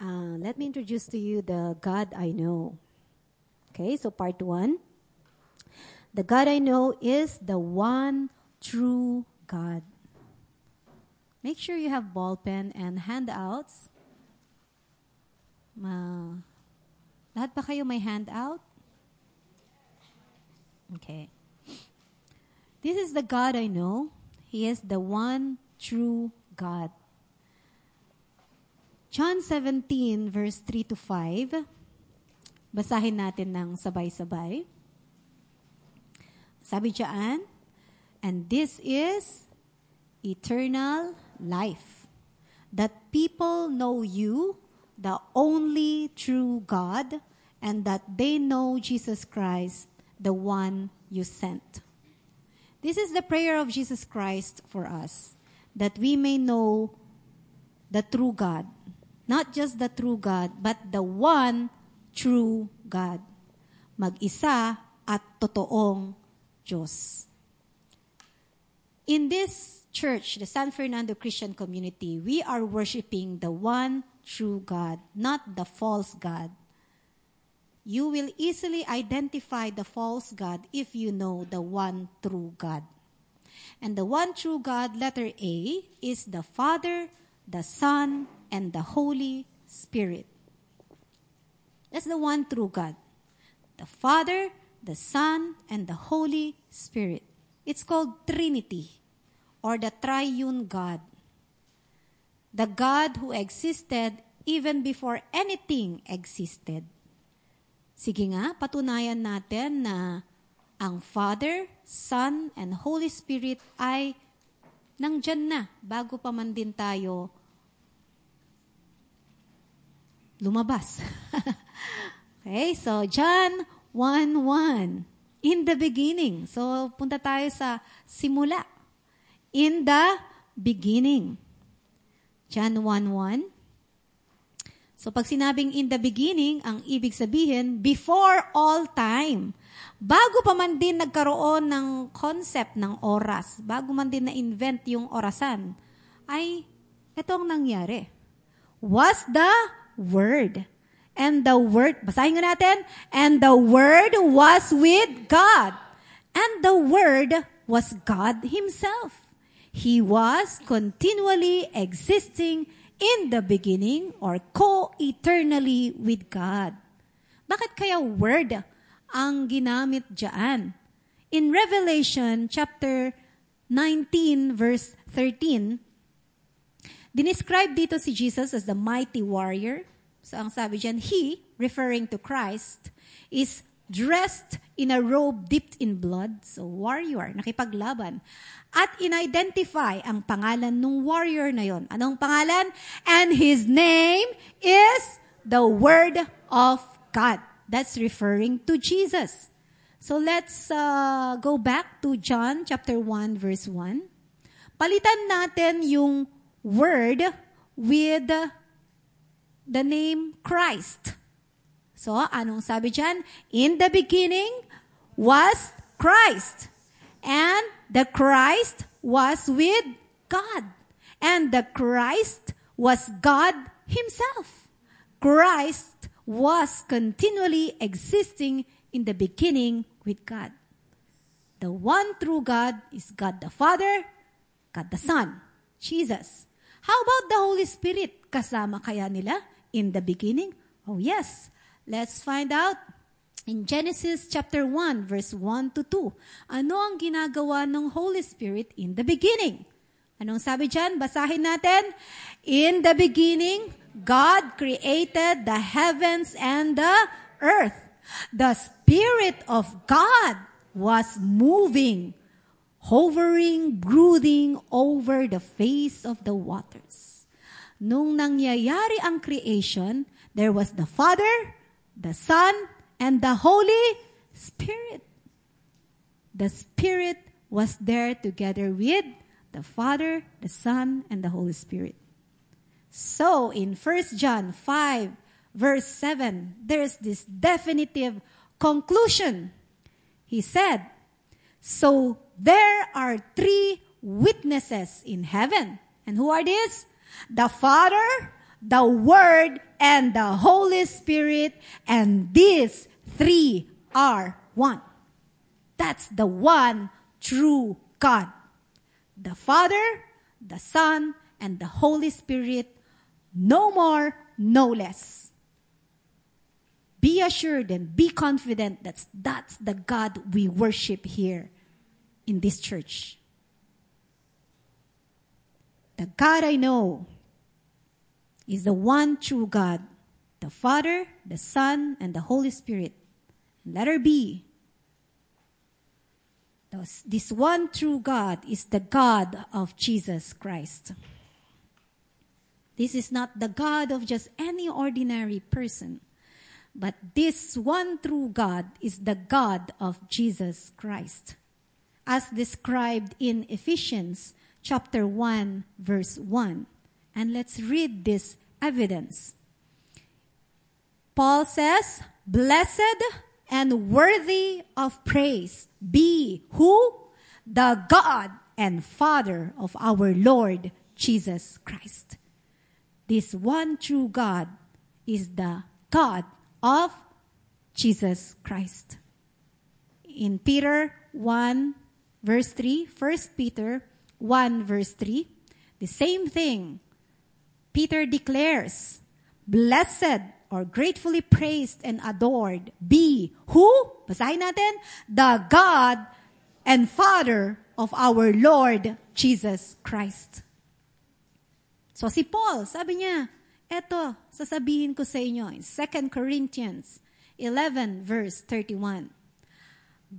Uh, let me introduce to you the God I know. Okay, so part one. The God I know is the one true God. Make sure you have ball pen and handouts. Ma lahat ba kayo may handout? Okay. This is the God I know. He is the one true God. John 17, verse 3 to 5. Basahin natin ng sabay-sabay. Sabi dyan, And this is eternal life, that people know you, the only true God, and that they know Jesus Christ, the one you sent. This is the prayer of Jesus Christ for us, that we may know the true God, not just the true God, but the one true God. Mag-isa at totoong Diyos. In this church, the San Fernando Christian Community, we are worshiping the one true God, not the false God. You will easily identify the false God if you know the one true God. And the one true God, letter A, is the Father, the Son, and the Holy Spirit. That's the one true God. The Father, the Son, and the Holy Spirit. It's called Trinity or the Triune God. The God who existed even before anything existed. Sige nga, patunayan natin na ang Father, Son, and Holy Spirit ay nandyan na bago pa man din tayo lumabas. okay, so John 1.1. In the beginning. So, punta tayo sa simula. In the beginning. John 1.1. So, pag sinabing in the beginning, ang ibig sabihin, before all time. Bago pa man din nagkaroon ng concept ng oras, bago man din na-invent yung orasan, ay ito ang nangyari. Was the Word. And the Word, basahin nga natin, and the Word was with God. And the Word was God Himself. He was continually existing in the beginning or co-eternally with God. Bakit kaya Word ang ginamit dyan? In Revelation chapter 19 verse 13, Dinescribe dito si Jesus as the mighty warrior. So ang sabi dyan, He, referring to Christ, is dressed in a robe dipped in blood. So warrior, nakipaglaban. At in-identify ang pangalan ng warrior na yon. Anong pangalan? And his name is the Word of God. That's referring to Jesus. So let's uh, go back to John chapter 1 verse 1. Palitan natin yung word with the name Christ. So, anong sabi dyan? In the beginning was Christ. And the Christ was with God. And the Christ was God Himself. Christ was continually existing in the beginning with God. The one true God is God the Father, God the Son, Jesus. How about the Holy Spirit? Kasama kaya nila in the beginning? Oh yes. Let's find out. In Genesis chapter 1 verse 1 to 2, ano ang ginagawa ng Holy Spirit in the beginning? Anong sabi dyan? Basahin natin. In the beginning, God created the heavens and the earth. The Spirit of God was moving hovering, brooding over the face of the waters. Nung nangyayari ang creation, there was the Father, the Son, and the Holy Spirit. The Spirit was there together with the Father, the Son, and the Holy Spirit. So, in 1 John 5, verse 7, there's this definitive conclusion. He said, So there are three witnesses in heaven. And who are these? The Father, the Word, and the Holy Spirit, and these three are one. That's the one true God. The Father, the Son, and the Holy Spirit, no more, no less. Be assured and be confident that that's the God we worship here in this church. The God I know is the one true God, the Father, the Son, and the Holy Spirit. Let Letter B. This one true God is the God of Jesus Christ. This is not the God of just any ordinary person, but this one true God is the God of Jesus Christ. As described in Ephesians chapter 1 verse 1. And let's read this evidence. Paul says, blessed and worthy of praise be who? The God and Father of our Lord Jesus Christ. This one true God is the God of Jesus Christ. In Peter 1 verse 3, 1 Peter 1 verse 3, the same thing. Peter declares, Blessed or gratefully praised and adored be who? Basahin natin, the God and Father of our Lord Jesus Christ. So si Paul, sabi niya, eto, sasabihin ko sa inyo in 2 Corinthians 11 verse 31.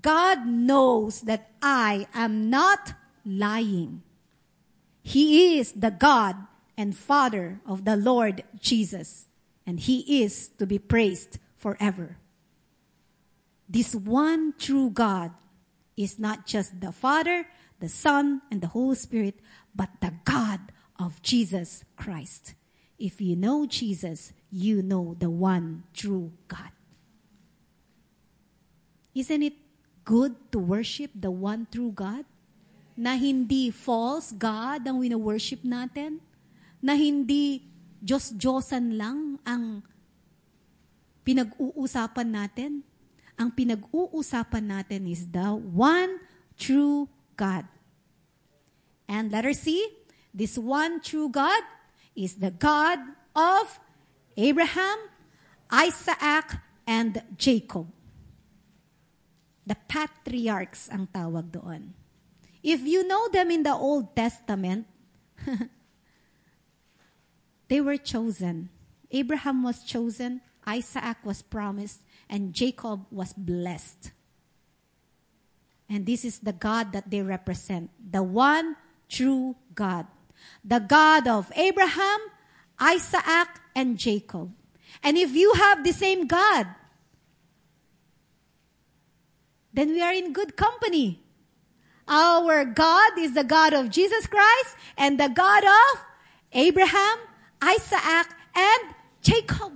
God knows that I am not lying. He is the God and Father of the Lord Jesus, and He is to be praised forever. This one true God is not just the Father, the Son, and the Holy Spirit, but the God of Jesus Christ. If you know Jesus, you know the one true God. Isn't it good to worship the one true God? Na hindi false God ang wino-worship natin? Na hindi Diyos-Diyosan lang ang pinag-uusapan natin? Ang pinag-uusapan natin is the one true God. And letter C, This one true God is the God of Abraham, Isaac, and Jacob. The patriarchs ang tawag doon. If you know them in the Old Testament, they were chosen. Abraham was chosen, Isaac was promised, and Jacob was blessed. And this is the God that they represent, the one true God the God of Abraham, Isaac, and Jacob. And if you have the same God, then we are in good company. Our God is the God of Jesus Christ and the God of Abraham, Isaac, and Jacob.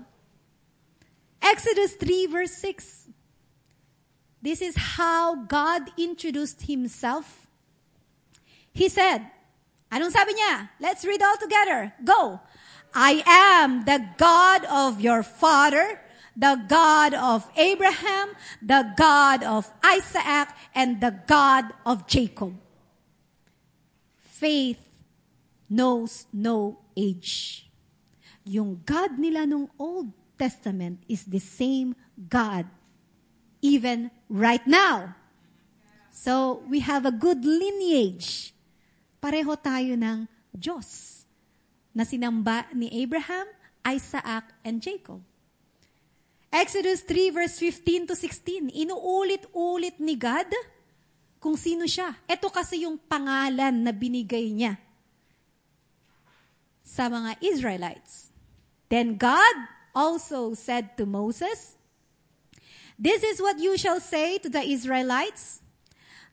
Exodus 3 verse 6. This is how God introduced himself. He said, Anong sabi niya? Let's read all together. Go. I am the God of your father, the God of Abraham, the God of Isaac, and the God of Jacob. Faith knows no age. Yung God nila nung Old Testament is the same God even right now. So we have a good lineage pareho tayo ng Diyos na sinamba ni Abraham, Isaac, and Jacob. Exodus 3 verse 15 to 16, inuulit-ulit ni God kung sino siya. Ito kasi yung pangalan na binigay niya sa mga Israelites. Then God also said to Moses, This is what you shall say to the Israelites,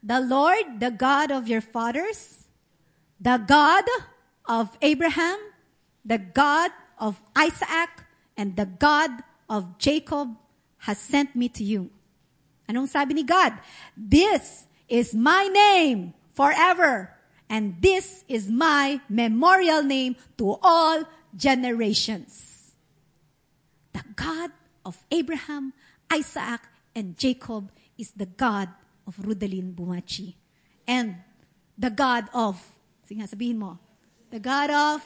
The Lord, the God of your fathers, the God of Abraham, the God of Isaac, and the God of Jacob has sent me to you. Anong sabi ni God? This is my name forever. And this is my memorial name to all generations. The God of Abraham, Isaac, and Jacob is the God of Rudalin Bumachi. And the God of, sige sabihin mo, the God of,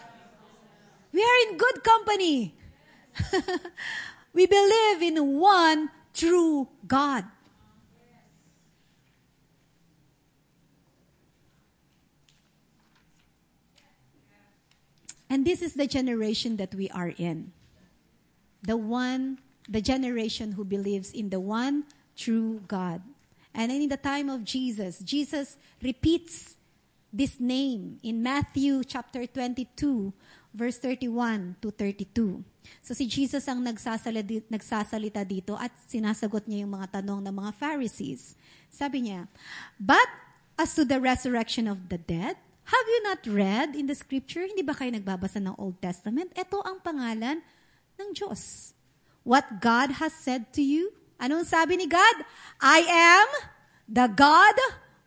we are in good company. we believe in one true God. And this is the generation that we are in. The one, the generation who believes in the one true God. And in the time of Jesus, Jesus repeats this name in Matthew chapter 22, verse 31 to 32. So si Jesus ang nagsasalita, dito at sinasagot niya yung mga tanong ng mga Pharisees. Sabi niya, But as to the resurrection of the dead, have you not read in the scripture? Hindi ba kayo nagbabasa ng Old Testament? Ito ang pangalan ng Diyos. What God has said to you, Anong sabi ni God? I am the God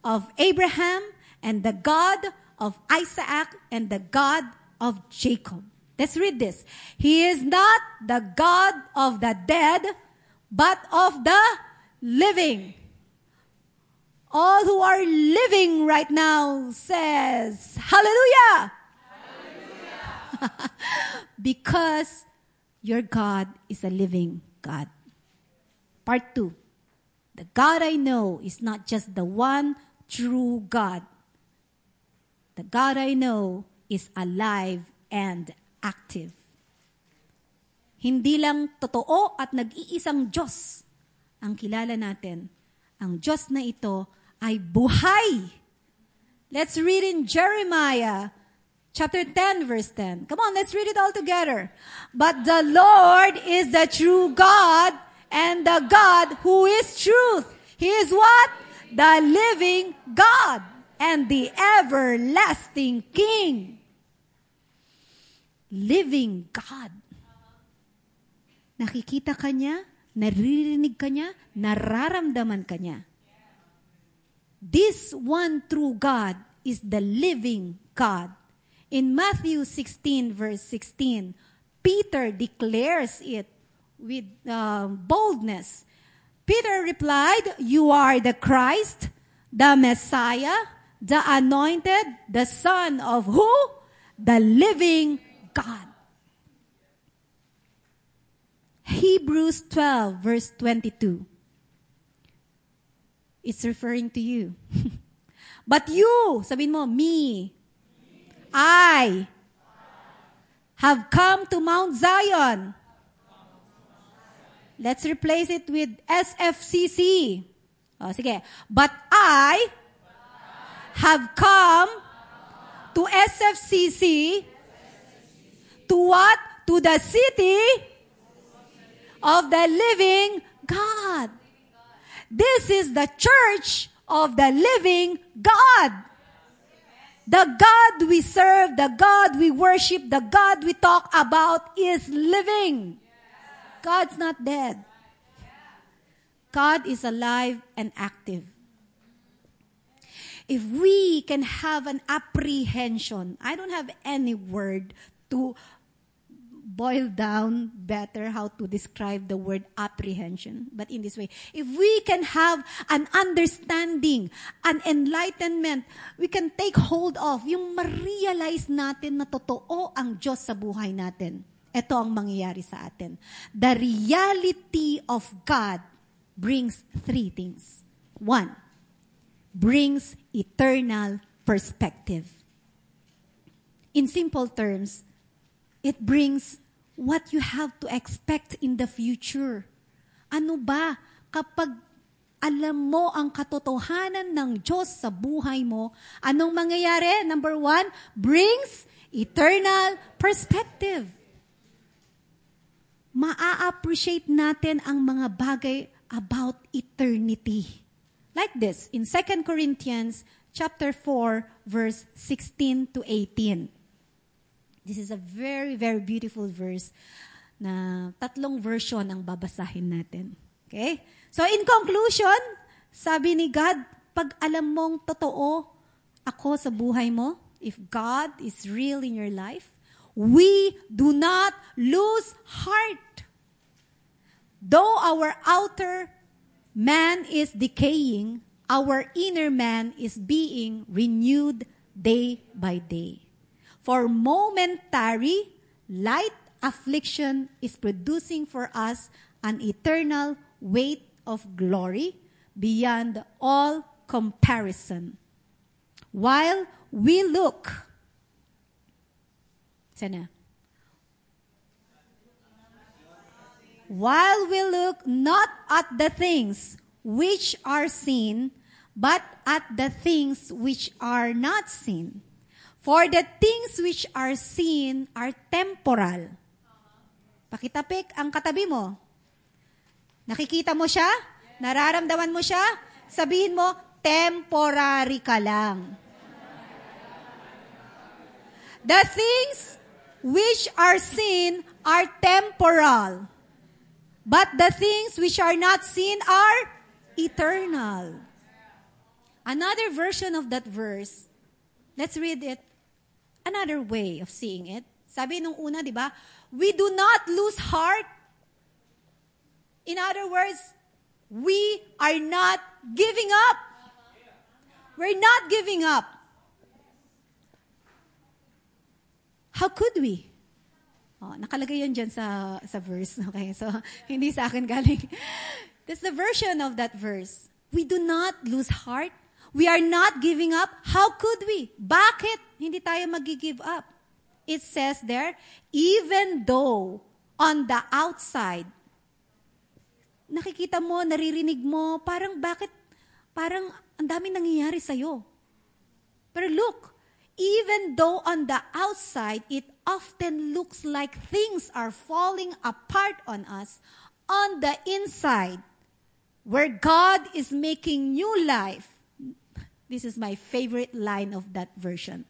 of Abraham and the God of Isaac and the God of Jacob. Let's read this. He is not the God of the dead, but of the living. All who are living right now says, Hallelujah! Because your God is a living God. Part 2. The God I know is not just the one true God. The God I know is alive and active. Hindi lang totoo at nag-iisang Diyos ang kilala natin. Ang Diyos na ito ay buhay. Let's read in Jeremiah chapter 10 verse 10. Come on, let's read it all together. But the Lord is the true God and the God who is truth. He is what? The living God and the everlasting King. Living God. Nakikita ka niya, naririnig ka niya, nararamdaman ka niya. This one true God is the living God. In Matthew 16 verse 16, Peter declares it with uh, boldness. Peter replied, You are the Christ, the Messiah, the anointed, the Son of who? The living God. Hebrews 12, verse 22. It's referring to you. but you, sabihin mo, me, I have come to Mount Zion Let's replace it with SFCC. Oh, sige. But I have come to SFCC to what? To the city of the living God. This is the church of the living God. The God we serve, the God we worship, the God we talk about is living. God's not dead. God is alive and active. If we can have an apprehension, I don't have any word to boil down better how to describe the word apprehension. But in this way, if we can have an understanding, an enlightenment, we can take hold of yung ma-realize natin na totoo ang Diyos sa buhay natin ito ang mangyayari sa atin. The reality of God brings three things. One, brings eternal perspective. In simple terms, it brings what you have to expect in the future. Ano ba kapag alam mo ang katotohanan ng Diyos sa buhay mo, anong mangyayari? Number one, brings eternal perspective maa-appreciate natin ang mga bagay about eternity. Like this, in 2 Corinthians chapter 4, verse 16 to 18. This is a very, very beautiful verse na tatlong version ang babasahin natin. Okay? So in conclusion, sabi ni God, pag alam mong totoo ako sa buhay mo, if God is real in your life, we do not lose heart. Though our outer man is decaying, our inner man is being renewed day by day. For momentary, light affliction is producing for us an eternal weight of glory beyond all comparison. While we look, sana, while we look not at the things which are seen, but at the things which are not seen. For the things which are seen are temporal. Pakitapik ang katabi mo. Nakikita mo siya? Nararamdaman mo siya? Sabihin mo, temporary ka lang. The things which are seen are temporal. But the things which are not seen are eternal. Another version of that verse, let's read it. Another way of seeing it. Sabi nung una, di ba? We do not lose heart. In other words, we are not giving up. We're not giving up. How could we? Oh, nakalagay yun dyan sa, sa verse. Okay, so hindi sa akin galing. That's the version of that verse. We do not lose heart. We are not giving up. How could we? Bakit hindi tayo mag-give up? It says there, even though on the outside, nakikita mo, naririnig mo, parang bakit, parang ang dami nangyayari sa'yo. Pero look, even though on the outside it often looks like things are falling apart on us, on the inside, where God is making new life, this is my favorite line of that version.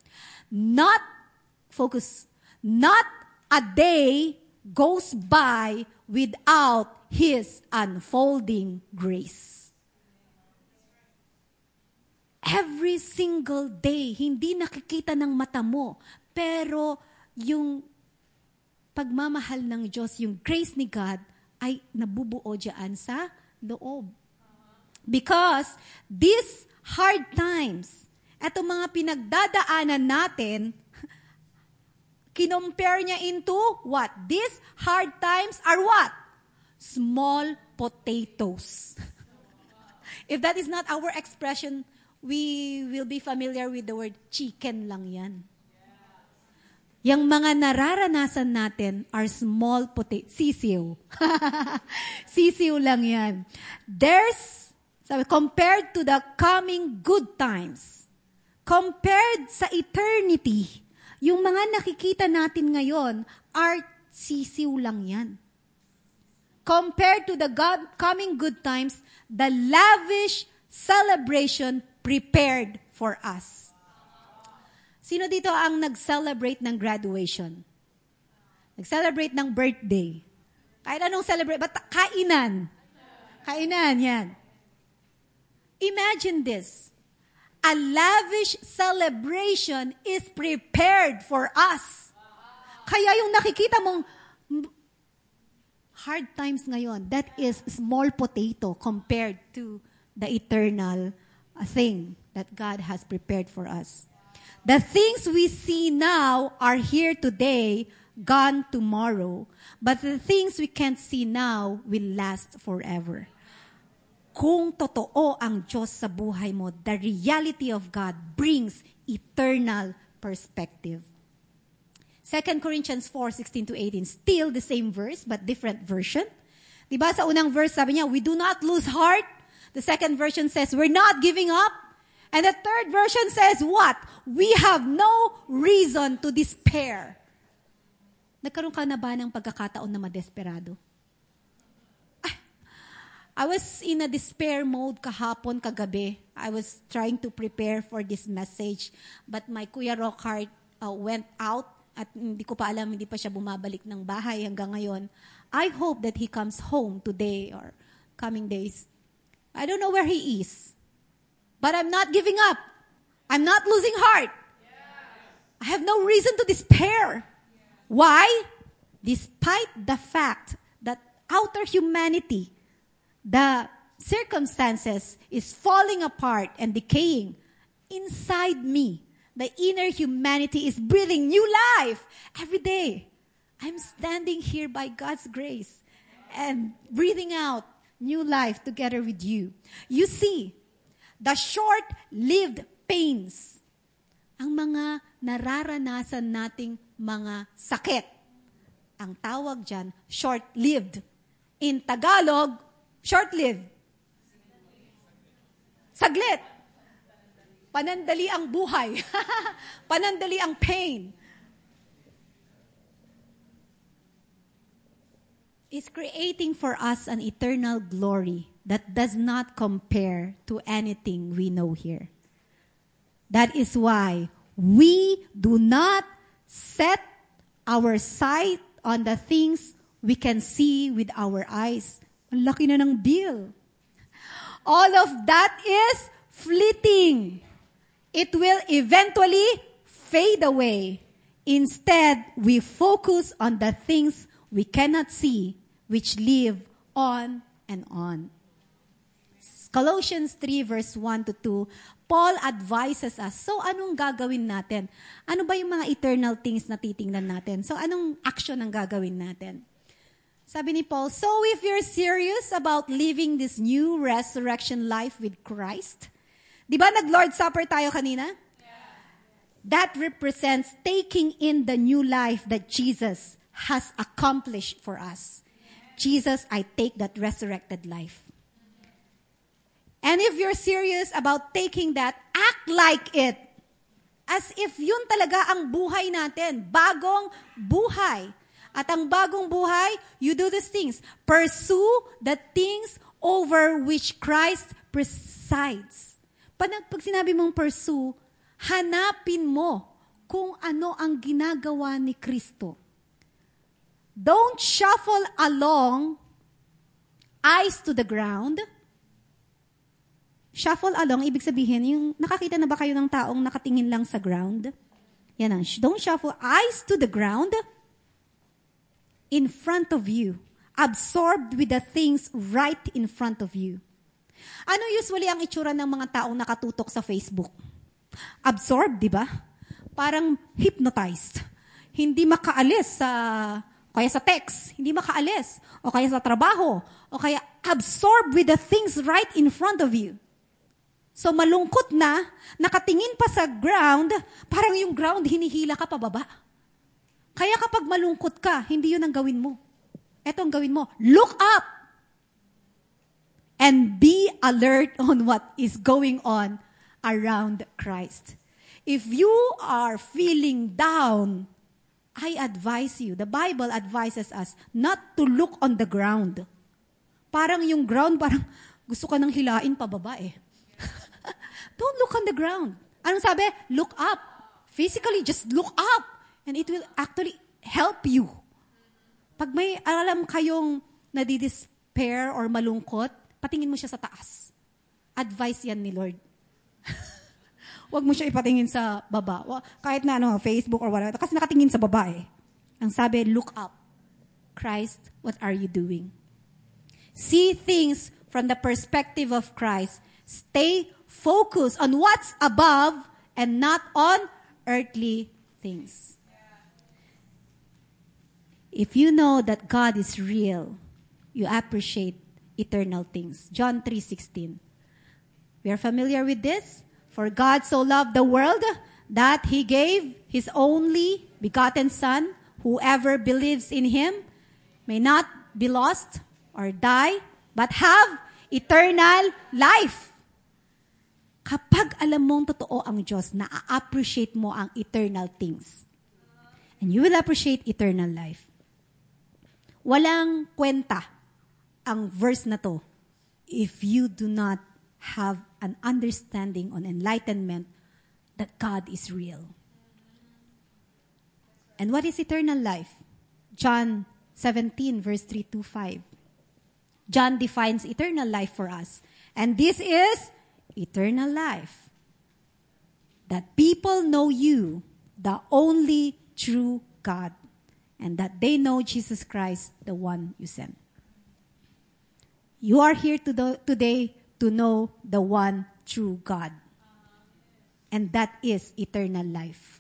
Not, focus, not a day goes by without His unfolding grace every single day, hindi nakikita ng mata mo, pero yung pagmamahal ng Diyos, yung grace ni God, ay nabubuo dyan sa loob. Because these hard times, eto mga pinagdadaanan natin, kinompare niya into what? These hard times are what? Small potatoes. If that is not our expression we will be familiar with the word chicken lang yan. Yang mga nararanasan natin are small potato, sisiw. sisiw lang yan. There's, sabi, compared to the coming good times, compared sa eternity, yung mga nakikita natin ngayon are sisiw lang yan. Compared to the God, coming good times, the lavish celebration prepared for us. Sino dito ang nag-celebrate ng graduation? Nag-celebrate ng birthday. Kahit anong celebrate, but kainan. Kainan, yan. Imagine this. A lavish celebration is prepared for us. Kaya yung nakikita mong hard times ngayon, that is small potato compared to the eternal thing that God has prepared for us. The things we see now are here today, gone tomorrow. But the things we can't see now will last forever. Kung totoo ang Diyos sa buhay mo, the reality of God brings eternal perspective. 2 Corinthians 4, 16 to 18, still the same verse, but different version. Diba sa unang verse, sabi niya, we do not lose heart, The second version says, we're not giving up. And the third version says what? We have no reason to despair. Nagkaroon ka na ba ng pagkakataon na madesperado? I was in a despair mode kahapon, kagabi. I was trying to prepare for this message. But my Kuya Rockhart uh, went out at hindi ko pa alam, hindi pa siya bumabalik ng bahay hanggang ngayon. I hope that he comes home today or coming days. I don't know where he is. But I'm not giving up. I'm not losing heart. I have no reason to despair. Why? Despite the fact that outer humanity, the circumstances is falling apart and decaying, inside me, the inner humanity is breathing new life every day. I'm standing here by God's grace and breathing out new life together with you. You see, the short-lived pains, ang mga nararanasan nating mga sakit. Ang tawag dyan, short-lived. In Tagalog, short-lived. Saglit. Panandali ang buhay. Panandali ang pain. is creating for us an eternal glory that does not compare to anything we know here. That is why we do not set our sight on the things we can see with our eyes. Ang laki na ng bill. All of that is fleeting. It will eventually fade away. Instead, we focus on the things we cannot see, which live on and on. Colossians 3 verse 1 to 2, Paul advises us, so anong gagawin natin? Ano ba yung mga eternal things na titingnan natin? So anong action ang gagawin natin? Sabi ni Paul, so if you're serious about living this new resurrection life with Christ, di ba nag-Lord Supper tayo kanina? That represents taking in the new life that Jesus has accomplished for us. Jesus, I take that resurrected life. And if you're serious about taking that, act like it. As if yun talaga ang buhay natin. Bagong buhay. At ang bagong buhay, you do these things. Pursue the things over which Christ presides. Pag, pag sinabi mong pursue, hanapin mo kung ano ang ginagawa ni Kristo. Don't shuffle along, eyes to the ground. Shuffle along, ibig sabihin, yung nakakita na ba kayo ng taong nakatingin lang sa ground? Yan ang, don't shuffle eyes to the ground in front of you, absorbed with the things right in front of you. Ano usually ang itsura ng mga taong nakatutok sa Facebook? Absorbed, di ba? Parang hypnotized. Hindi makaalis sa kaya sa text, hindi makaalis. O kaya sa trabaho. O kaya absorb with the things right in front of you. So malungkot na, nakatingin pa sa ground, parang yung ground hinihila ka pababa. Kaya kapag malungkot ka, hindi yun ang gawin mo. Ito ang gawin mo. Look up! And be alert on what is going on around Christ. If you are feeling down, I advise you, the Bible advises us not to look on the ground. Parang yung ground, parang gusto ka nang hilain pababa eh. Don't look on the ground. Anong sabi? Look up. Physically, just look up. And it will actually help you. Pag may alam kayong nadidespair or malungkot, patingin mo siya sa taas. Advice yan ni Lord. Huwag mo siya ipatingin sa baba. Kahit na ano, Facebook or whatever. Kasi nakatingin sa baba eh. Ang sabi, look up. Christ, what are you doing? See things from the perspective of Christ. Stay focused on what's above and not on earthly things. If you know that God is real, you appreciate eternal things. John 3:16. We are familiar with this? For God so loved the world that he gave his only begotten Son. Whoever believes in him may not be lost or die, but have eternal life. Kapag alam mong totoo ang Diyos, na-appreciate mo ang eternal things. And you will appreciate eternal life. Walang kwenta ang verse na to if you do not have an understanding on enlightenment that God is real. And what is eternal life? John 17, verse 3 to 5. John defines eternal life for us. And this is eternal life. That people know you, the only true God, and that they know Jesus Christ, the one you sent. You are here to the, today to know the one true God. And that is eternal life.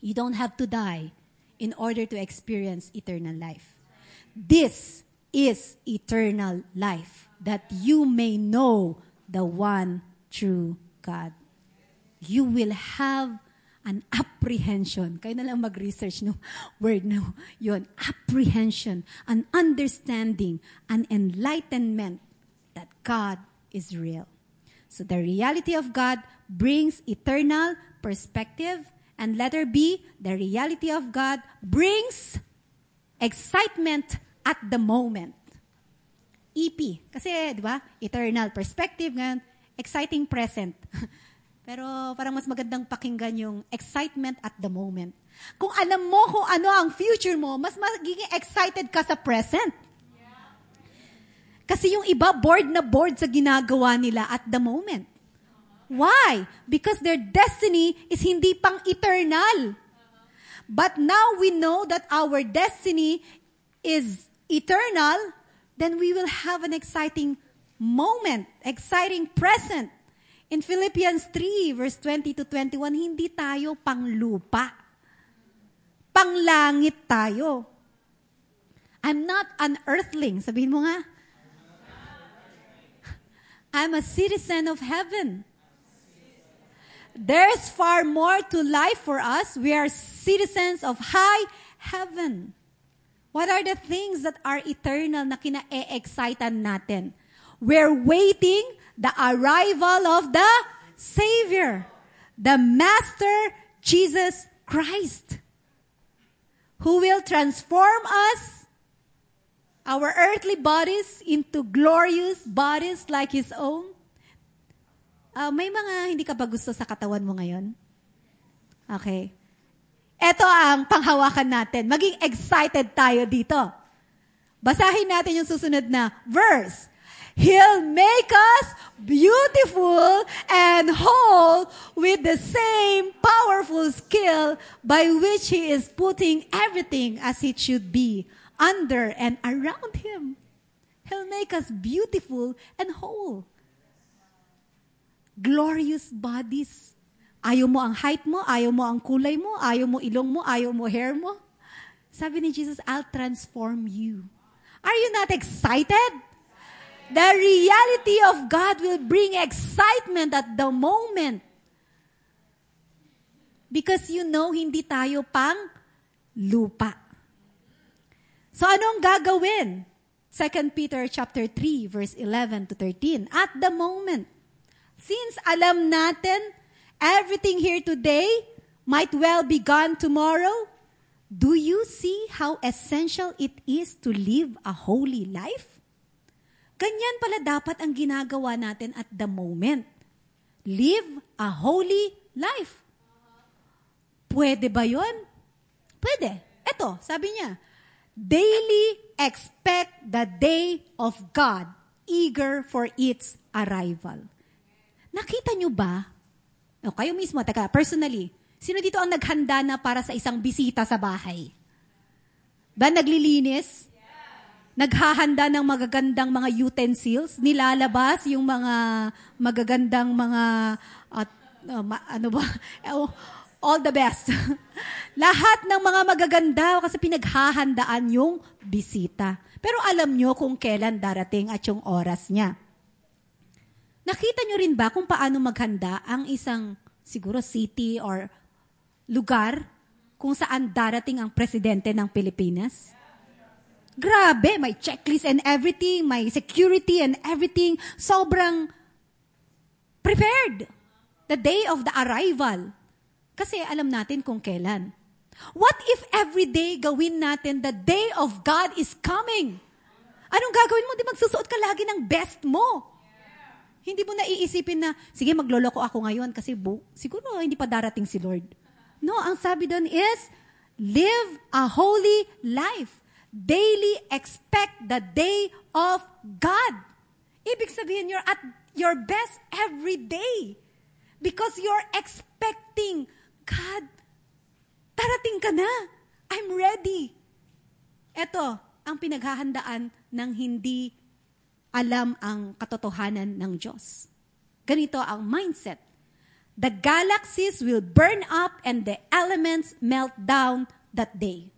You don't have to die in order to experience eternal life. This is eternal life, that you may know the one true God. You will have an apprehension. Kayo na lang mag-research no word no. Yun, apprehension, an understanding, an enlightenment that God is real. So the reality of God brings eternal perspective. And letter B, the reality of God brings excitement at the moment. EP. Kasi, di ba, eternal perspective, ngayon, exciting present. Pero parang mas magandang pakinggan yung excitement at the moment. Kung alam mo kung ano ang future mo, mas magiging excited ka sa present. Kasi yung iba, bored na bored sa ginagawa nila at the moment. Why? Because their destiny is hindi pang eternal. But now we know that our destiny is eternal, then we will have an exciting moment, exciting present. In Philippians 3, verse 20 to 21, hindi tayo panglupa. Panglangit tayo. I'm not an earthling. Sabihin mo nga. I'm a citizen of heaven. There's far more to life for us. We are citizens of high heaven. What are the things that are eternal na kina-e-excitan natin? We're waiting the arrival of the Savior, the Master Jesus Christ, who will transform us, our earthly bodies, into glorious bodies like His own. Uh, may mga hindi ka ba gusto sa katawan mo ngayon? Okay. Ito ang panghawakan natin. Maging excited tayo dito. Basahin natin yung susunod na verse. He'll make us beautiful and whole with the same powerful skill by which He is putting everything as it should be under and around Him. He'll make us beautiful and whole. Glorious bodies Ayaw mo ang height mo, ayaw mo ang kulay mo, ayaw mo ilong mo, ayaw mo hair mo. Sabi ni Jesus, I'll transform you. Are you not excited? The reality of God will bring excitement at the moment. Because you know, hindi tayo pang lupa. So anong gagawin? 2 Peter chapter 3 verse 11 to 13. At the moment, since alam natin Everything here today might well be gone tomorrow. Do you see how essential it is to live a holy life? Ganyan pala dapat ang ginagawa natin at the moment. Live a holy life. Pwede ba yon? Pwede. Ito, sabi niya, daily expect the day of God, eager for its arrival. Nakita niyo ba o, kayo mismo, teka, personally, sino dito ang naghanda na para sa isang bisita sa bahay? Ba naglilinis? Naghahanda ng magagandang mga utensils? Nilalabas yung mga magagandang mga, at, uh, ma, ano ba? Oh, all the best. Lahat ng mga magaganda kasi pinaghahandaan yung bisita. Pero alam nyo kung kailan darating at yung oras niya. Nakita nyo rin ba kung paano maghanda ang isang siguro city or lugar kung saan darating ang presidente ng Pilipinas? Grabe, may checklist and everything, may security and everything. Sobrang prepared. The day of the arrival. Kasi alam natin kung kailan. What if every day gawin natin the day of God is coming? Anong gagawin mo? Di magsusuot ka lagi ng best mo. Hindi mo naiisipin na, sige, magloloko ako ngayon kasi bu- siguro hindi pa darating si Lord. No, ang sabi doon is, live a holy life. Daily expect the day of God. Ibig sabihin, you're at your best every day. Because you're expecting, God, darating ka na. I'm ready. Ito ang pinaghahandaan ng hindi alam ang katotohanan ng Diyos. Ganito ang mindset. The galaxies will burn up and the elements melt down that day.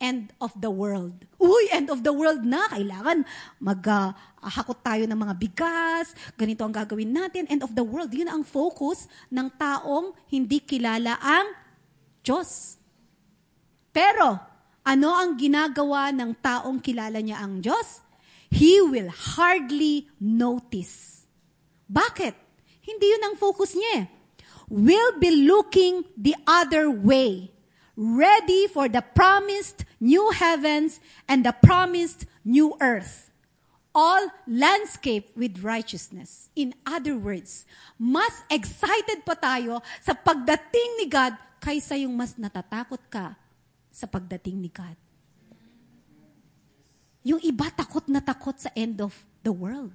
End of the world. Uy, end of the world na. Kailangan maghakot uh, tayo ng mga bigas. Ganito ang gagawin natin. End of the world. Yun ang focus ng taong hindi kilala ang Diyos. Pero, ano ang ginagawa ng taong kilala niya ang Diyos? He will hardly notice. Bakit? Hindi yun ang focus niya. Will be looking the other way, ready for the promised new heavens and the promised new earth. All landscape with righteousness. In other words, mas excited pa tayo sa pagdating ni God kaysa yung mas natatakot ka sa pagdating ni God. Yung iba takot na takot sa end of the world.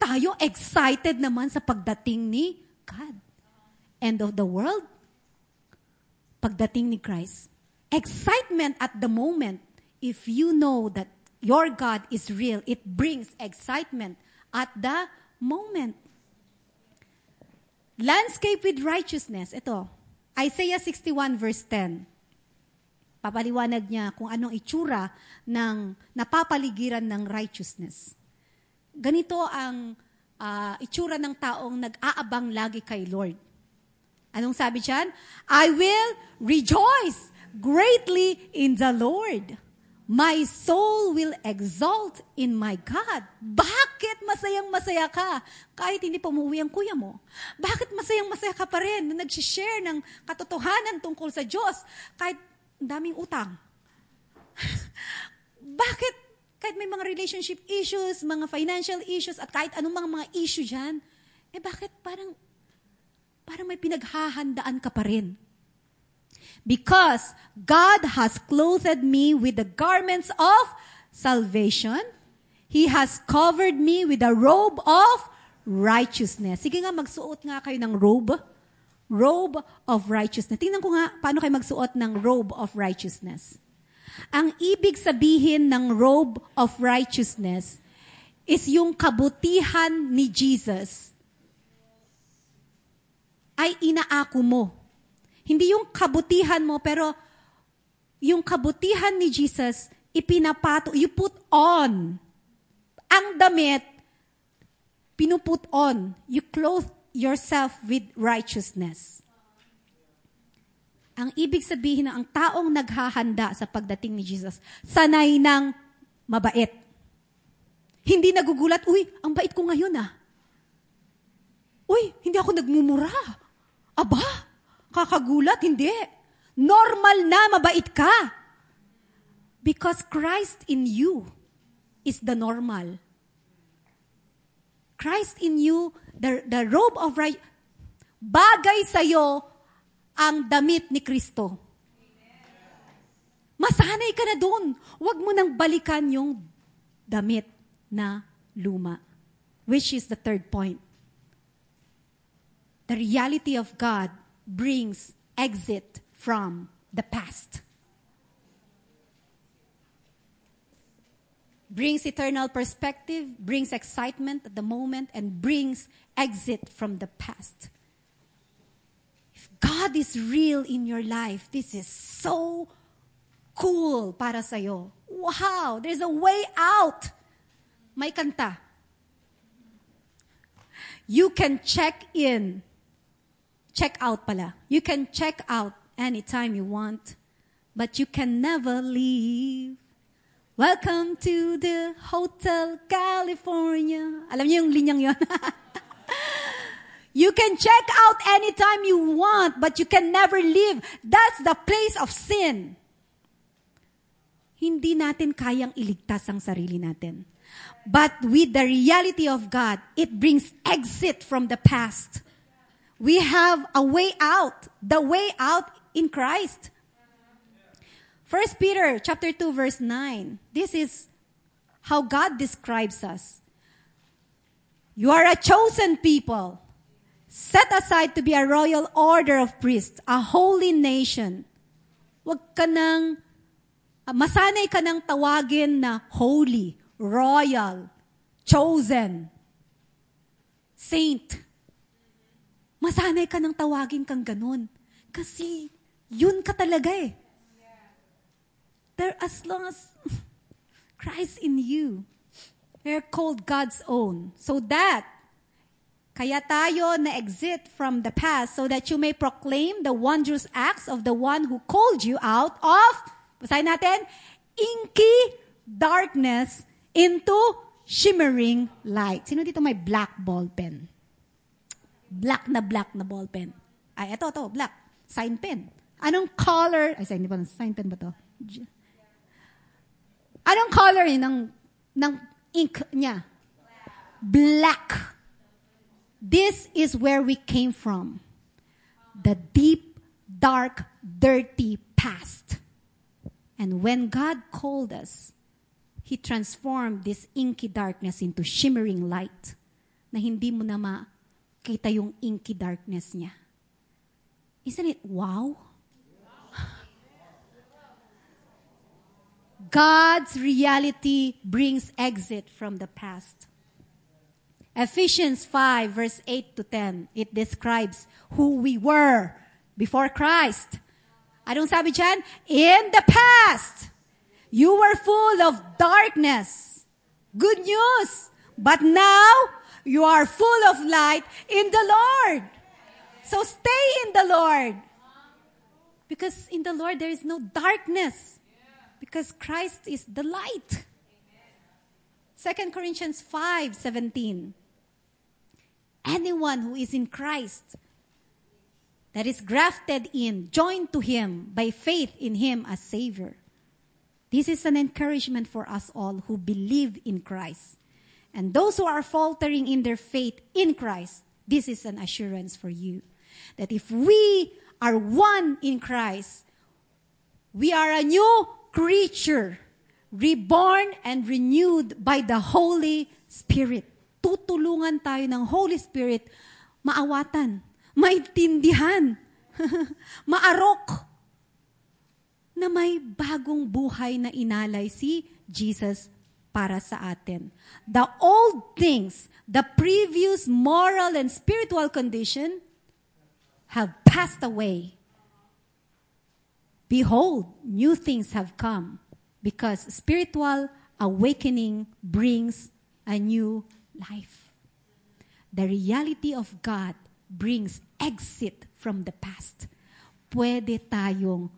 Tayo excited naman sa pagdating ni God. End of the world, pagdating ni Christ. Excitement at the moment, if you know that your God is real, it brings excitement at the moment. Landscape with righteousness. Ito, Isaiah 61 verse 10. Papaliwanag niya kung anong itsura ng napapaligiran ng righteousness. Ganito ang uh, itsura ng taong nag-aabang lagi kay Lord. Anong sabi diyan? I will rejoice greatly in the Lord. My soul will exalt in my God. Bakit masayang masaya ka kahit hindi pa umuwi ang kuya mo? Bakit masayang masaya ka pa rin na nag-share ng katotohanan tungkol sa Diyos kahit daming utang. Bakit kahit may mga relationship issues, mga financial issues, at kahit anong mga, mga issue dyan, eh bakit parang, parang may pinaghahandaan ka pa rin? Because God has clothed me with the garments of salvation. He has covered me with a robe of righteousness. Sige nga, magsuot nga kayo ng robe robe of righteousness. Tingnan ko nga paano kayo magsuot ng robe of righteousness. Ang ibig sabihin ng robe of righteousness is yung kabutihan ni Jesus ay inaako mo. Hindi yung kabutihan mo, pero yung kabutihan ni Jesus, ipinapato, you put on. Ang damit, pinuput on. You clothe yourself with righteousness. Ang ibig sabihin ng ang taong naghahanda sa pagdating ni Jesus, sanay ng mabait. Hindi nagugulat, uy, ang bait ko ngayon ah. Uy, hindi ako nagmumura. Aba, kakagulat, hindi. Normal na mabait ka. Because Christ in you is the normal. Christ in you the, the robe of right, bagay sa'yo ang damit ni Kristo. Masanay ka na doon. Huwag mo nang balikan yung damit na luma. Which is the third point. The reality of God brings exit from the past. brings eternal perspective, brings excitement at the moment, and brings exit from the past. If God is real in your life, this is so cool para sa'yo. Wow, there's a way out. May kanta. You can check in. Check out pala. You can check out anytime you want, but you can never leave. Welcome to the Hotel California. Alam niyo yung linyang yon? you can check out anytime you want, but you can never leave. That's the place of sin. Hindi natin kayang iligtas ang sarili natin. But with the reality of God, it brings exit from the past. We have a way out, the way out in Christ. First Peter chapter 2 verse 9. This is how God describes us. You are a chosen people, set aside to be a royal order of priests, a holy nation, Huwag ka nang, masanay ka nang tawagin na holy, royal, chosen, saint. Masanay ka nang tawagin kang ganun. Kasi, yun ka talaga eh. There, as long as Christ in you, we're called God's own. So that kaya tayo na-exit from the past so that you may proclaim the wondrous acts of the one who called you out of, basahin natin, inky darkness into shimmering light. Sino dito may black ball pen? Black na black na ball pen. Ay, ito, ito, black. Sign pen. Anong color? Ay, sign, ba? Sign pen ba to? Anong color ng, ng ink niya? Black. This is where we came from. The deep, dark, dirty past. And when God called us, He transformed this inky darkness into shimmering light na hindi mo na makita yung inky darkness niya. Isn't it wow? God's reality brings exit from the past. Ephesians 5, verse 8 to 10, it describes who we were before Christ. Anong sabi dyan? In the past, you were full of darkness. Good news. But now, you are full of light in the Lord. So stay in the Lord. Because in the Lord, there is no darkness. Because Christ is the light. 2 Corinthians 5, 17 anyone who is in Christ, that is grafted in, joined to Him by faith in Him as Savior. This is an encouragement for us all who believe in Christ. And those who are faltering in their faith in Christ, this is an assurance for you that if we are one in Christ, we are a new creature, reborn and renewed by the Holy Spirit. Tutulungan tayo ng Holy Spirit maawatan, maintindihan, maarok, na may bagong buhay na inalay si Jesus para sa atin. The old things, the previous moral and spiritual condition have passed away. Behold, new things have come because spiritual awakening brings a new life. The reality of God brings exit from the past. Pwede tayong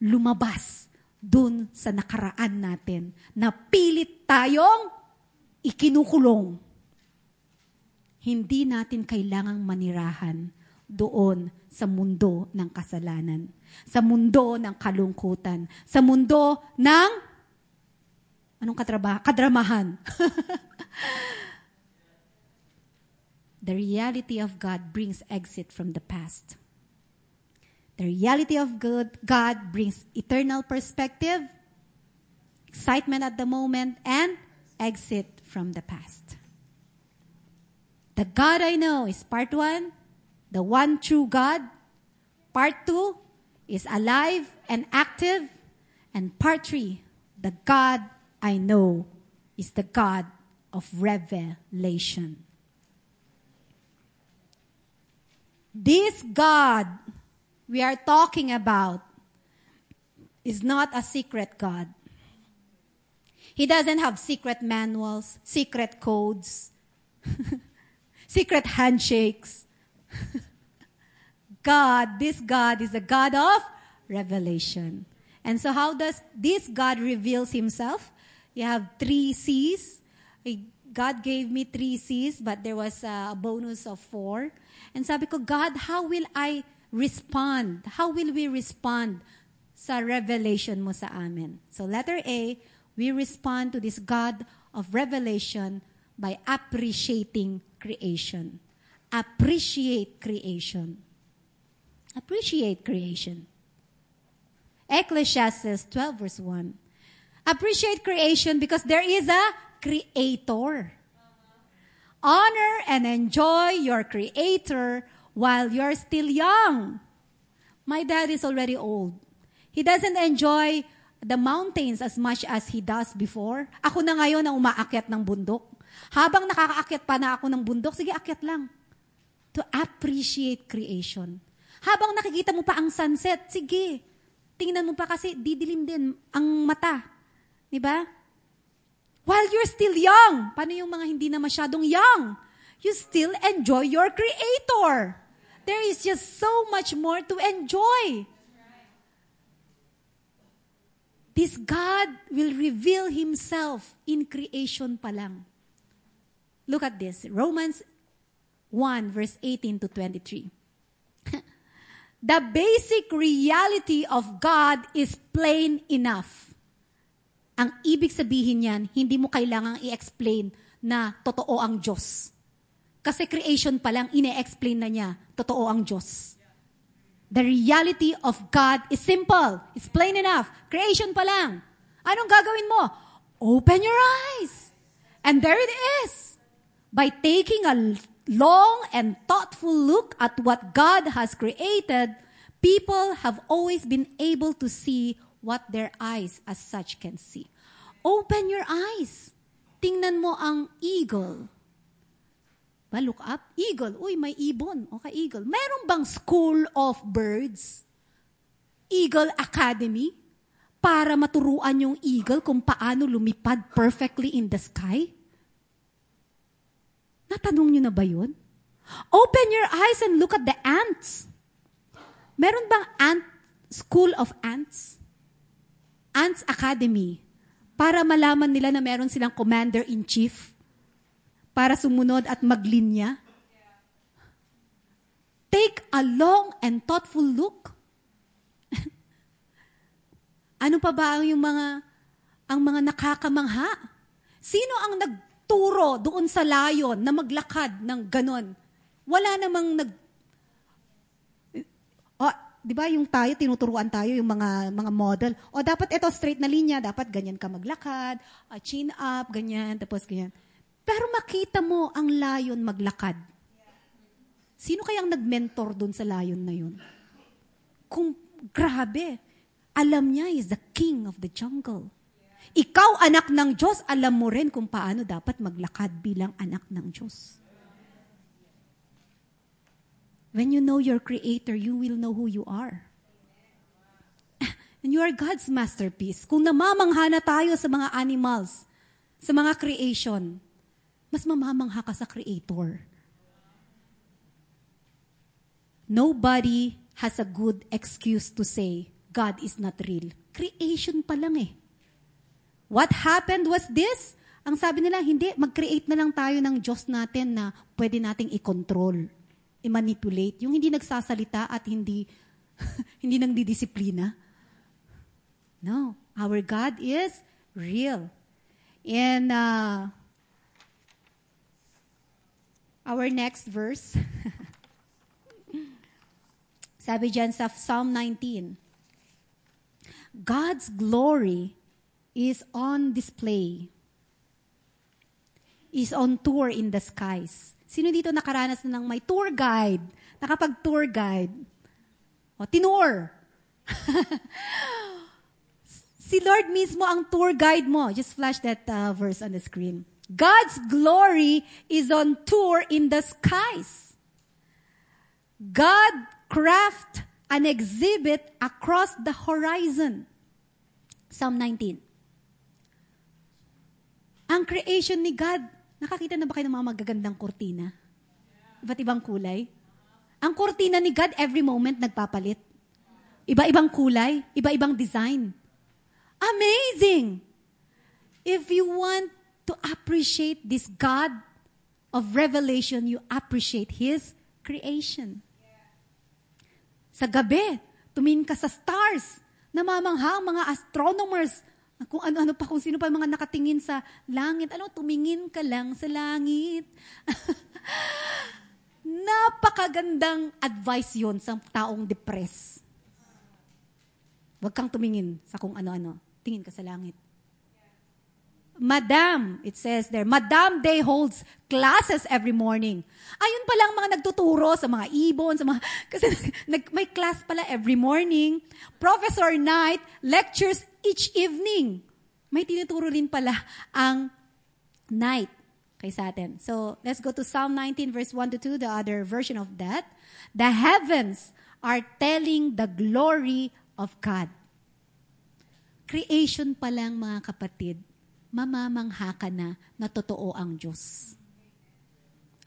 lumabas dun sa nakaraan natin na pilit tayong ikinukulong. Hindi natin kailangang manirahan doon sa mundo ng kasalanan, sa mundo ng kalungkutan, sa mundo ng anong katraba, kadramahan. the reality of God brings exit from the past. The reality of good, God brings eternal perspective, excitement at the moment, and exit from the past. The God I know is part one, the one true God. Part two is alive and active. And part three, the God I know is the God of revelation. This God we are talking about is not a secret God. He doesn't have secret manuals, secret codes, secret handshakes. God, this God is a God of revelation. And so how does this God reveals himself? You have three C's. God gave me three C's, but there was a bonus of four. And sabi ko, God, how will I respond? How will we respond sa revelation mo sa amin? So letter A, we respond to this God of revelation by appreciating creation. Appreciate creation. Appreciate creation. Ecclesiastes 12 verse 1. Appreciate creation because there is a creator. Honor and enjoy your Creator while you're still young. My dad is already old. He doesn't enjoy the mountains as much as he does before. Ako na ngayon ang umaakyat ng bundok. Habang nakakaakyat pa na ako ng bundok, sige, akyat lang. To appreciate creation. Habang nakikita mo pa ang sunset, sige, tingnan mo pa kasi didilim din ang mata. Di ba? While you're still young, paano yung mga hindi na masyadong young? You still enjoy your Creator. There is just so much more to enjoy. This God will reveal Himself in creation pa lang. Look at this. Romans 1 verse 18 to 23. the basic reality of God is plain enough. Ang ibig sabihin niyan, hindi mo kailangang i-explain na totoo ang Diyos. Kasi creation pa lang, ine-explain na niya, totoo ang Diyos. The reality of God is simple. It's plain enough. Creation pa lang. Anong gagawin mo? Open your eyes. And there it is. By taking a long and thoughtful look at what God has created, people have always been able to see what their eyes as such can see. Open your eyes. Tingnan mo ang eagle. Ba, look up. Eagle. Uy, may ibon. Okay, eagle. Meron bang school of birds? Eagle Academy? Para maturuan yung eagle kung paano lumipad perfectly in the sky? Natanong nyo na ba yun? Open your eyes and look at the ants. Meron bang ant, school of ants? Ants Academy. Para malaman nila na meron silang commander-in-chief. Para sumunod at maglinya. Take a long and thoughtful look. ano pa ba ang yung mga ang mga nakakamangha? Sino ang nagturo doon sa layon na maglakad ng ganon? Wala namang nag Oh, 'di ba yung tayo tinuturuan tayo yung mga mga model. O dapat ito straight na linya, dapat ganyan ka maglakad, uh, chin up, ganyan, tapos ganyan. Pero makita mo ang layon maglakad. Sino kayang nag-mentor doon sa layon na yun? Kung grabe, alam niya is the king of the jungle. Ikaw, anak ng Diyos, alam mo rin kung paano dapat maglakad bilang anak ng Diyos. When you know your Creator, you will know who you are. And you are God's masterpiece. Kung namamangha na tayo sa mga animals, sa mga creation, mas mamamangha ka sa Creator. Nobody has a good excuse to say, God is not real. Creation pa lang eh. What happened was this? Ang sabi nila, hindi, mag-create na lang tayo ng Diyos natin na pwede nating i-control i-manipulate, yung hindi nagsasalita at hindi hindi nang didisiplina. No, our God is real. And uh, our next verse, sabi dyan sa Psalm 19, God's glory is on display, is on tour in the skies. Sino dito nakaranas na ng may tour guide? Nakapag-tour guide? O, tinur. si Lord mismo ang tour guide mo. Just flash that uh, verse on the screen. God's glory is on tour in the skies. God craft an exhibit across the horizon. Psalm 19. Ang creation ni God Nakakita na ba kayo ng mga magagandang kurtina? Iba't ibang kulay? Ang kurtina ni God every moment nagpapalit. Iba-ibang kulay, iba-ibang design. Amazing! If you want to appreciate this God of revelation, you appreciate His creation. Sa gabi, tumingin ka sa stars. Namamangha ang mga astronomers kung ano-ano pa, kung sino pa mga nakatingin sa langit. Ano, tumingin ka lang sa langit. Napakagandang advice yon sa taong depressed. Huwag kang tumingin sa kung ano-ano. Tingin ka sa langit. Madam, it says there, Madam Day holds classes every morning. Ayun pa lang mga nagtuturo sa mga ibon, sa mga, kasi nag, may class pala every morning. Professor Knight lectures each evening. May tinuturo rin pala ang night kay sa atin. So, let's go to Psalm 19 verse 1 to 2, the other version of that. The heavens are telling the glory of God. Creation pa lang mga kapatid, mamamangha ka na na totoo ang Diyos.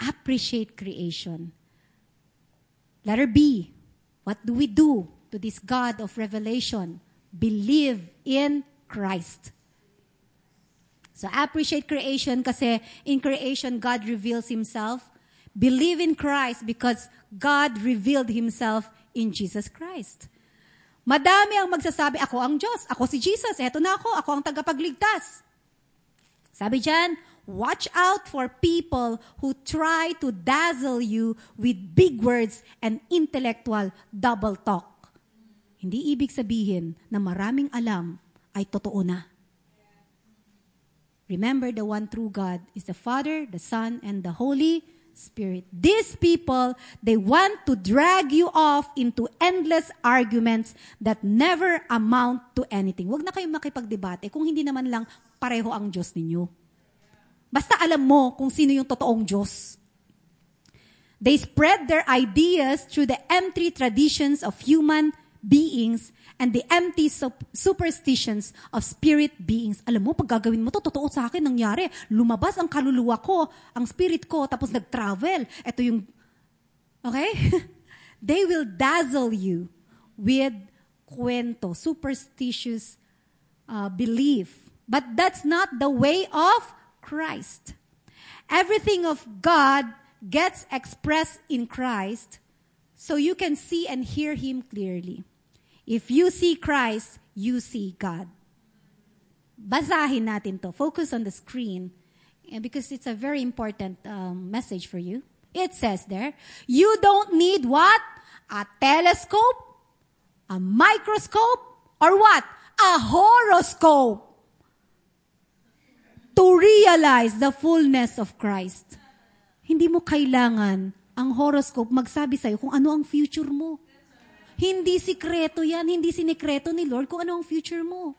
Appreciate creation. Letter B, what do we do to this God of revelation? Believe in Christ. So appreciate creation kasi in creation God reveals Himself. Believe in Christ because God revealed Himself in Jesus Christ. Madami ang magsasabi, ako ang Diyos, ako si Jesus, eto na ako, ako ang tagapagligtas. Sabi dyan, watch out for people who try to dazzle you with big words and intellectual double talk. Hindi ibig sabihin na maraming alam ay totoo na. Remember, the one true God is the Father, the Son, and the Holy Spirit. These people, they want to drag you off into endless arguments that never amount to anything. Huwag na kayong makipagdebate kung hindi naman lang pareho ang Diyos ninyo. Basta alam mo kung sino yung totoong Diyos. They spread their ideas through the empty traditions of human beings and the empty superstitions of spirit beings. Alam mo, pag gagawin mo to, totoo sa akin nangyari. Lumabas ang kaluluwa ko, ang spirit ko, tapos nag-travel. Ito yung, okay? They will dazzle you with kwento, superstitious uh, belief. But that's not the way of Christ. Everything of God gets expressed in Christ so you can see and hear Him clearly. If you see Christ, you see God. Basahin natin to. Focus on the screen because it's a very important um, message for you. It says there, you don't need what? A telescope, a microscope, or what? A horoscope to realize the fullness of Christ. Hindi mo kailangan ang horoscope magsabi sa'yo kung ano ang future mo. Hindi sikreto yan, hindi sinikreto ni Lord kung ano ang future mo.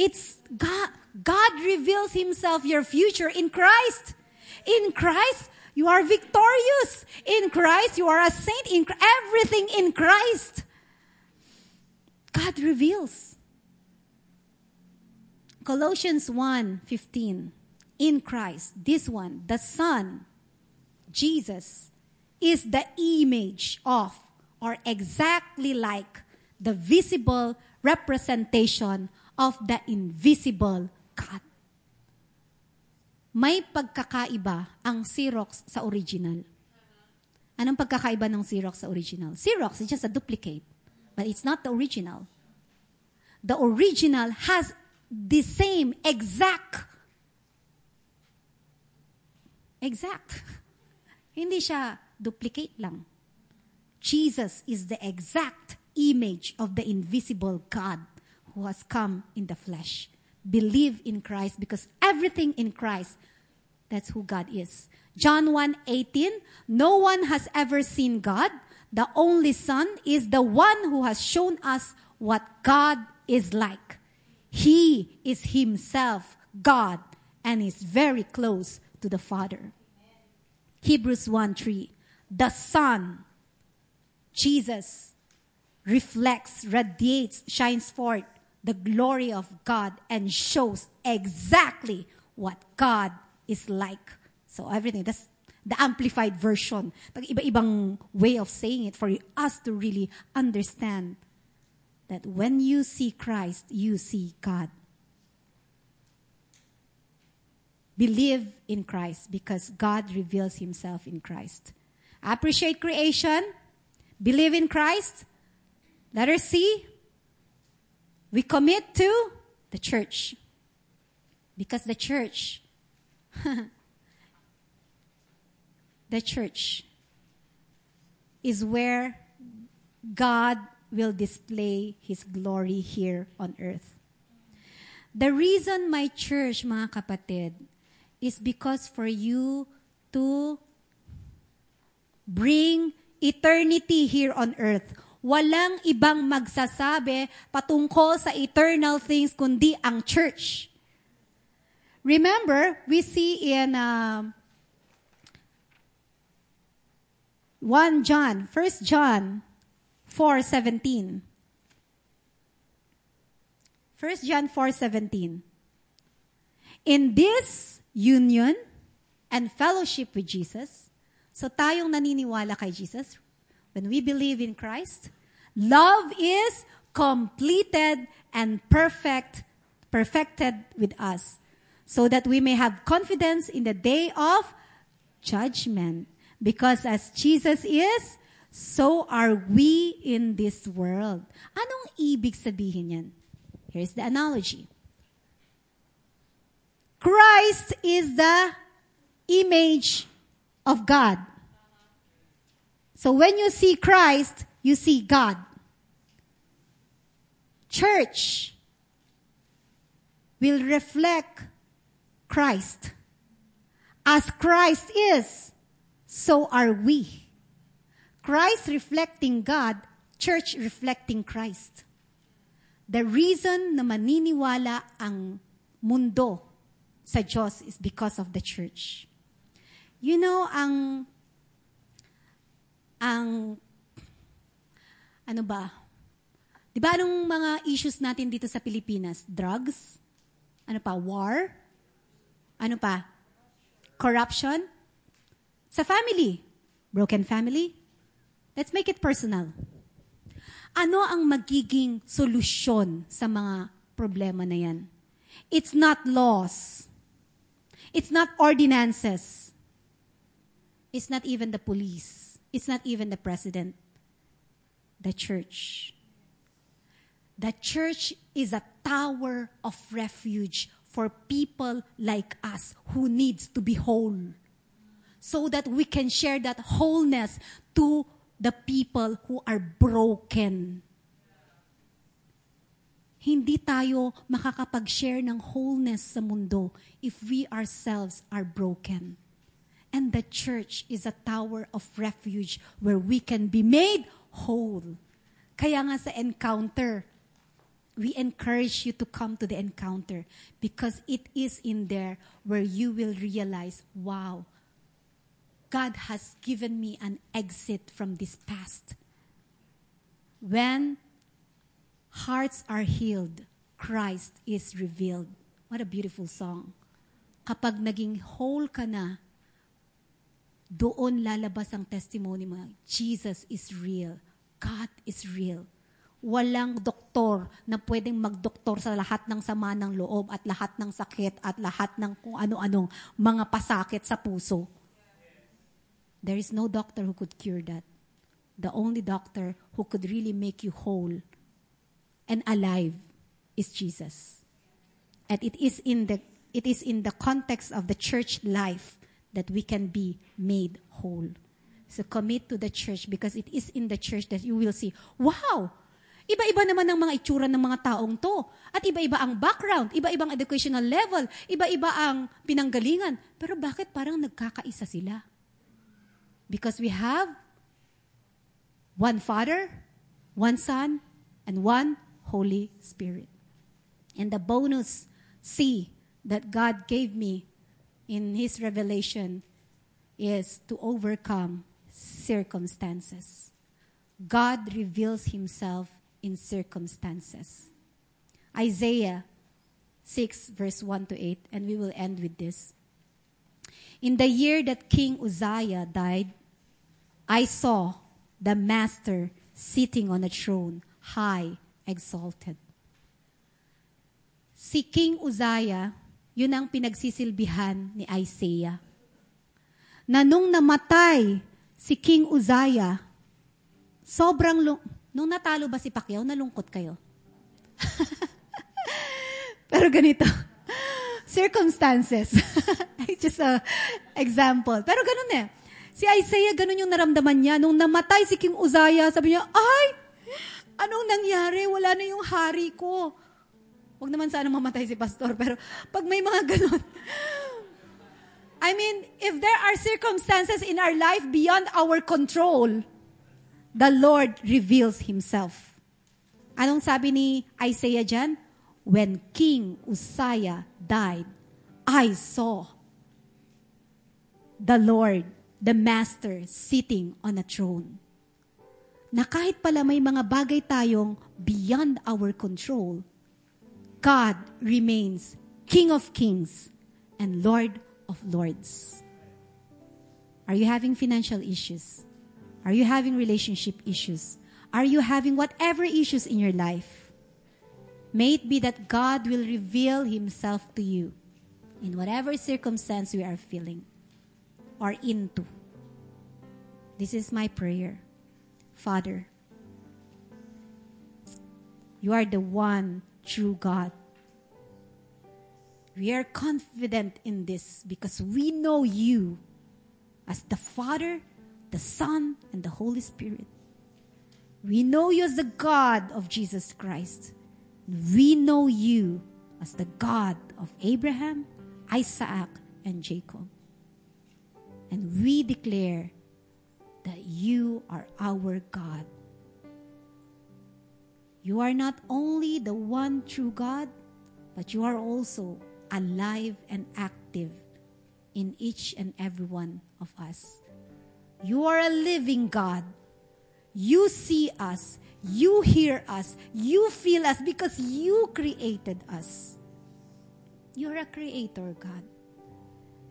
It's God. God reveals Himself your future in Christ. In Christ, you are victorious. In Christ, you are a saint. In everything in Christ. God reveals. Colossians 1:15 in Christ this one the son Jesus is the image of or exactly like the visible representation of the invisible God. May pagkakaiba ang Xerox sa original. Anong pagkakaiba ng Xerox sa original? Xerox is just a duplicate, but it's not the original. The original has the same exact exact. Hindi siya duplicate lang. Jesus is the exact image of the invisible God who has come in the flesh. Believe in Christ because everything in Christ, that's who God is. John 1:18, no one has ever seen God. The only Son is the one who has shown us what God is like. He is himself God and is very close to the Father. Hebrews 1 3. The Son, Jesus, reflects, radiates, shines forth the glory of God and shows exactly what God is like. So everything, that's the amplified version. Pag iba-ibang way of saying it for us to really understand that when you see Christ, you see God. Believe in Christ because God reveals himself in Christ. Appreciate creation. Believe in Christ. Let Letter C. We commit to the church. Because the church, the church is where God will display His glory here on earth. The reason my church, mga kapatid, is because for you to bring eternity here on earth. Walang ibang magsasabi patungkol sa eternal things kundi ang church. Remember, we see in uh, 1 John, 1 John 4:17. 1 John 4:17. In this union and fellowship with Jesus, so tayong naniniwala kay Jesus, when we believe in Christ, love is completed and perfect perfected with us, so that we may have confidence in the day of judgment. Because as Jesus is, so are we in this world. Anong ibig sabihin yan? Here's the analogy. Christ is the image of God. So when you see Christ, you see God. Church will reflect Christ. As Christ is, so are we. Christ reflecting God, church reflecting Christ. The reason na maniniwala ang mundo sa Diyos is because of the church. You know, ang ang ano ba? 'Di ba anong mga issues natin dito sa Pilipinas? Drugs? Ano pa? War? Ano pa? Corruption? Sa family? Broken family? Let's make it personal. Ano ang magiging solusyon sa mga problema na yan? It's not laws. It's not ordinances. It's not even the police. It's not even the president. The church. The church is a tower of refuge for people like us who needs to be whole. So that we can share that wholeness to the people who are broken. Hindi tayo makakapag-share ng wholeness sa mundo if we ourselves are broken. And the church is a tower of refuge where we can be made whole. Kaya nga sa encounter, we encourage you to come to the encounter because it is in there where you will realize, wow, God has given me an exit from this past. When hearts are healed, Christ is revealed. What a beautiful song. Kapag naging whole ka na, doon lalabas ang testimony mo. Jesus is real. God is real. Walang doktor na pwedeng magdoktor sa lahat ng sama ng loob at lahat ng sakit at lahat ng kung ano-anong mga pasakit sa puso There is no doctor who could cure that. The only doctor who could really make you whole and alive is Jesus. And it is in the it is in the context of the church life that we can be made whole. So commit to the church because it is in the church that you will see, wow, Iba-iba naman ang mga itsura ng mga taong to. At iba-iba ang background, iba-ibang educational level, iba-iba ang pinanggalingan. Pero bakit parang nagkakaisa sila? Because we have one Father, one Son, and one Holy Spirit. And the bonus C that God gave me in His revelation is to overcome circumstances. God reveals Himself in circumstances. Isaiah 6, verse 1 to 8, and we will end with this. In the year that King Uzziah died, I saw the Master sitting on a throne, high, exalted. Si King Uzziah, yun ang pinagsisilbihan ni Isaiah. Na nung namatay si King Uzziah, sobrang, lung- nung natalo ba si Pacquiao, nalungkot kayo? Pero ganito, circumstances. Just a example. Pero ganun eh. Si Isaiah, ganun yung naramdaman niya. Nung namatay si King Uzziah, sabi niya, ay, anong nangyari? Wala na yung hari ko. Huwag naman sana mamatay si pastor, pero pag may mga ganun, I mean, if there are circumstances in our life beyond our control, the Lord reveals Himself. Anong sabi ni Isaiah dyan? When King Uzziah died, I saw the Lord, the Master, sitting on a throne. Na kahit pala may mga bagay tayong beyond our control, God remains King of Kings and Lord of Lords. Are you having financial issues? Are you having relationship issues? Are you having whatever issues in your life? May it be that God will reveal Himself to you in whatever circumstance we are feeling or into. This is my prayer. Father, you are the one true God we are confident in this because we know you as the Father, the Son, and the Holy Spirit. We know you as the God of Jesus Christ. We know you as the God of Abraham, Isaac, and Jacob. And we declare that you are our God. You are not only the one true God, but you are also alive and active in each and every one of us. You are a living God. You see us. You hear us. You feel us because you created us. You're a creator, God.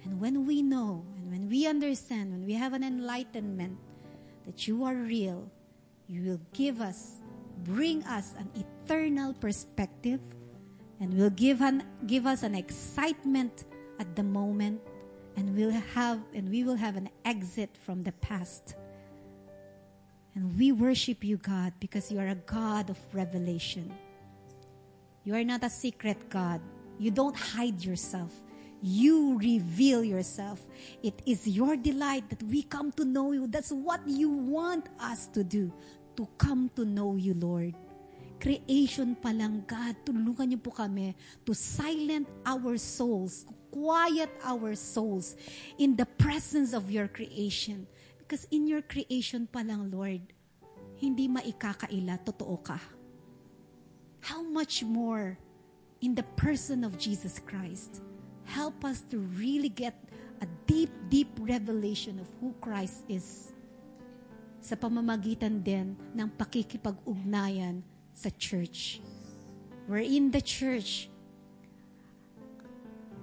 And when we know and when we understand, when we have an enlightenment that you are real, you will give us, bring us an eternal perspective and will give an give us an excitement at the moment and we'll have and we will have an exit from the past and we worship you god because you are a god of revelation. You are not a secret god. You don't hide yourself. You reveal yourself. It is your delight that we come to know you. That's what you want us to do to come to know you lord. Creation pa lang, God, tulungan niyo po kami to silent our souls, quiet our souls in the presence of your creation. Because in your creation pa lang, Lord, hindi maikakaila, totoo ka. How much more in the person of Jesus Christ? Help us to really get a deep, deep revelation of who Christ is sa pamamagitan din ng pakikipag-ugnayan sa church. We're in the church,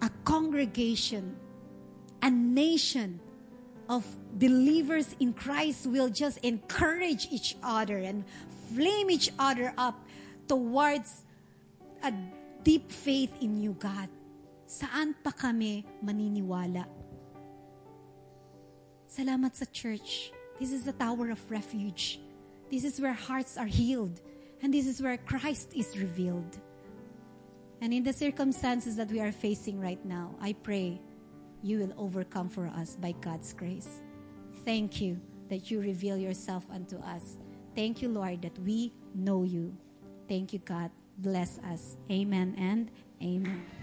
a congregation, a nation of believers in Christ will just encourage each other and flame each other up towards a deep faith in you, God. Saan pa kami maniniwala? Salamat sa church. This is the tower of refuge. This is where hearts are healed. And this is where Christ is revealed. And in the circumstances that we are facing right now, I pray you will overcome for us by God's grace. Thank you that you reveal yourself unto us. Thank you, Lord, that we know you. Thank you, God. Bless us. Amen and amen.